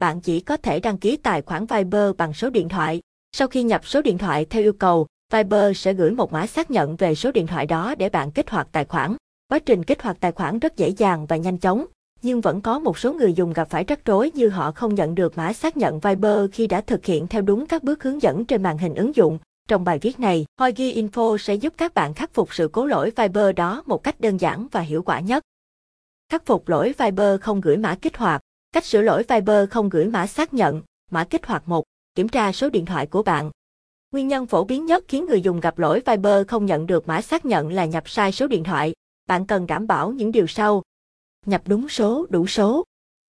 bạn chỉ có thể đăng ký tài khoản Viber bằng số điện thoại. Sau khi nhập số điện thoại theo yêu cầu, Viber sẽ gửi một mã xác nhận về số điện thoại đó để bạn kích hoạt tài khoản. Quá trình kích hoạt tài khoản rất dễ dàng và nhanh chóng, nhưng vẫn có một số người dùng gặp phải rắc rối như họ không nhận được mã xác nhận Viber khi đã thực hiện theo đúng các bước hướng dẫn trên màn hình ứng dụng. Trong bài viết này, Hoigi Info sẽ giúp các bạn khắc phục sự cố lỗi Viber đó một cách đơn giản và hiệu quả nhất. Khắc phục lỗi Viber không gửi mã kích hoạt. Cách sửa lỗi Viber không gửi mã xác nhận, mã kích hoạt 1. Kiểm tra số điện thoại của bạn. Nguyên nhân phổ biến nhất khiến người dùng gặp lỗi Viber không nhận được mã xác nhận là nhập sai số điện thoại. Bạn cần đảm bảo những điều sau. Nhập đúng số, đủ số.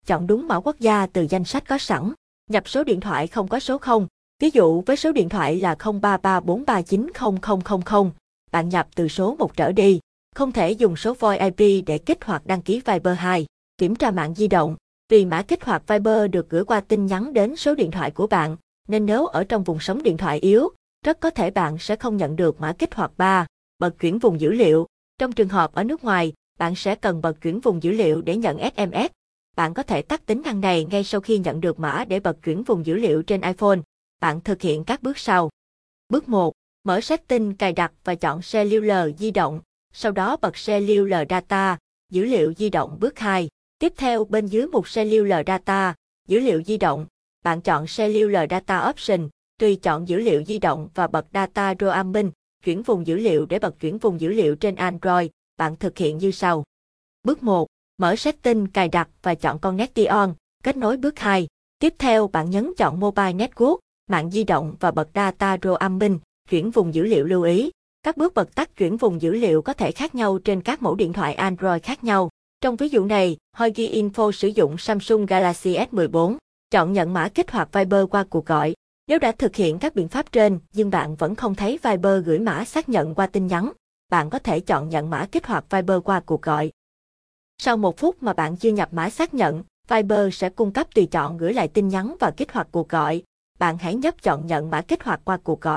Chọn đúng mã quốc gia từ danh sách có sẵn. Nhập số điện thoại không có số 0. Ví dụ với số điện thoại là 0334390000, bạn nhập từ số 1 trở đi. Không thể dùng số VoIP IP để kích hoạt đăng ký Viber 2. Kiểm tra mạng di động. Vì mã kích hoạt Viber được gửi qua tin nhắn đến số điện thoại của bạn, nên nếu ở trong vùng sóng điện thoại yếu, rất có thể bạn sẽ không nhận được mã kích hoạt 3. Bật chuyển vùng dữ liệu. Trong trường hợp ở nước ngoài, bạn sẽ cần bật chuyển vùng dữ liệu để nhận SMS. Bạn có thể tắt tính năng này ngay sau khi nhận được mã để bật chuyển vùng dữ liệu trên iPhone. Bạn thực hiện các bước sau. Bước 1. Mở setting cài đặt và chọn cellular di động, sau đó bật cellular data, dữ liệu di động bước 2. Tiếp theo bên dưới mục cellular data, dữ liệu di động, bạn chọn cellular data option, tùy chọn dữ liệu di động và bật data roaming, chuyển vùng dữ liệu để bật chuyển vùng dữ liệu trên Android, bạn thực hiện như sau. Bước 1. Mở setting cài đặt và chọn Connection, kết nối bước 2. Tiếp theo bạn nhấn chọn Mobile Network, mạng di động và bật data roaming, chuyển vùng dữ liệu lưu ý. Các bước bật tắt chuyển vùng dữ liệu có thể khác nhau trên các mẫu điện thoại Android khác nhau. Trong ví dụ này, Hoigi Info sử dụng Samsung Galaxy S14. Chọn nhận mã kích hoạt Viber qua cuộc gọi. Nếu đã thực hiện các biện pháp trên nhưng bạn vẫn không thấy Viber gửi mã xác nhận qua tin nhắn, bạn có thể chọn nhận mã kích hoạt Viber qua cuộc gọi. Sau một phút mà bạn chưa nhập mã xác nhận, Viber sẽ cung cấp tùy chọn gửi lại tin nhắn và kích hoạt cuộc gọi. Bạn hãy nhấp chọn nhận mã kích hoạt qua cuộc gọi.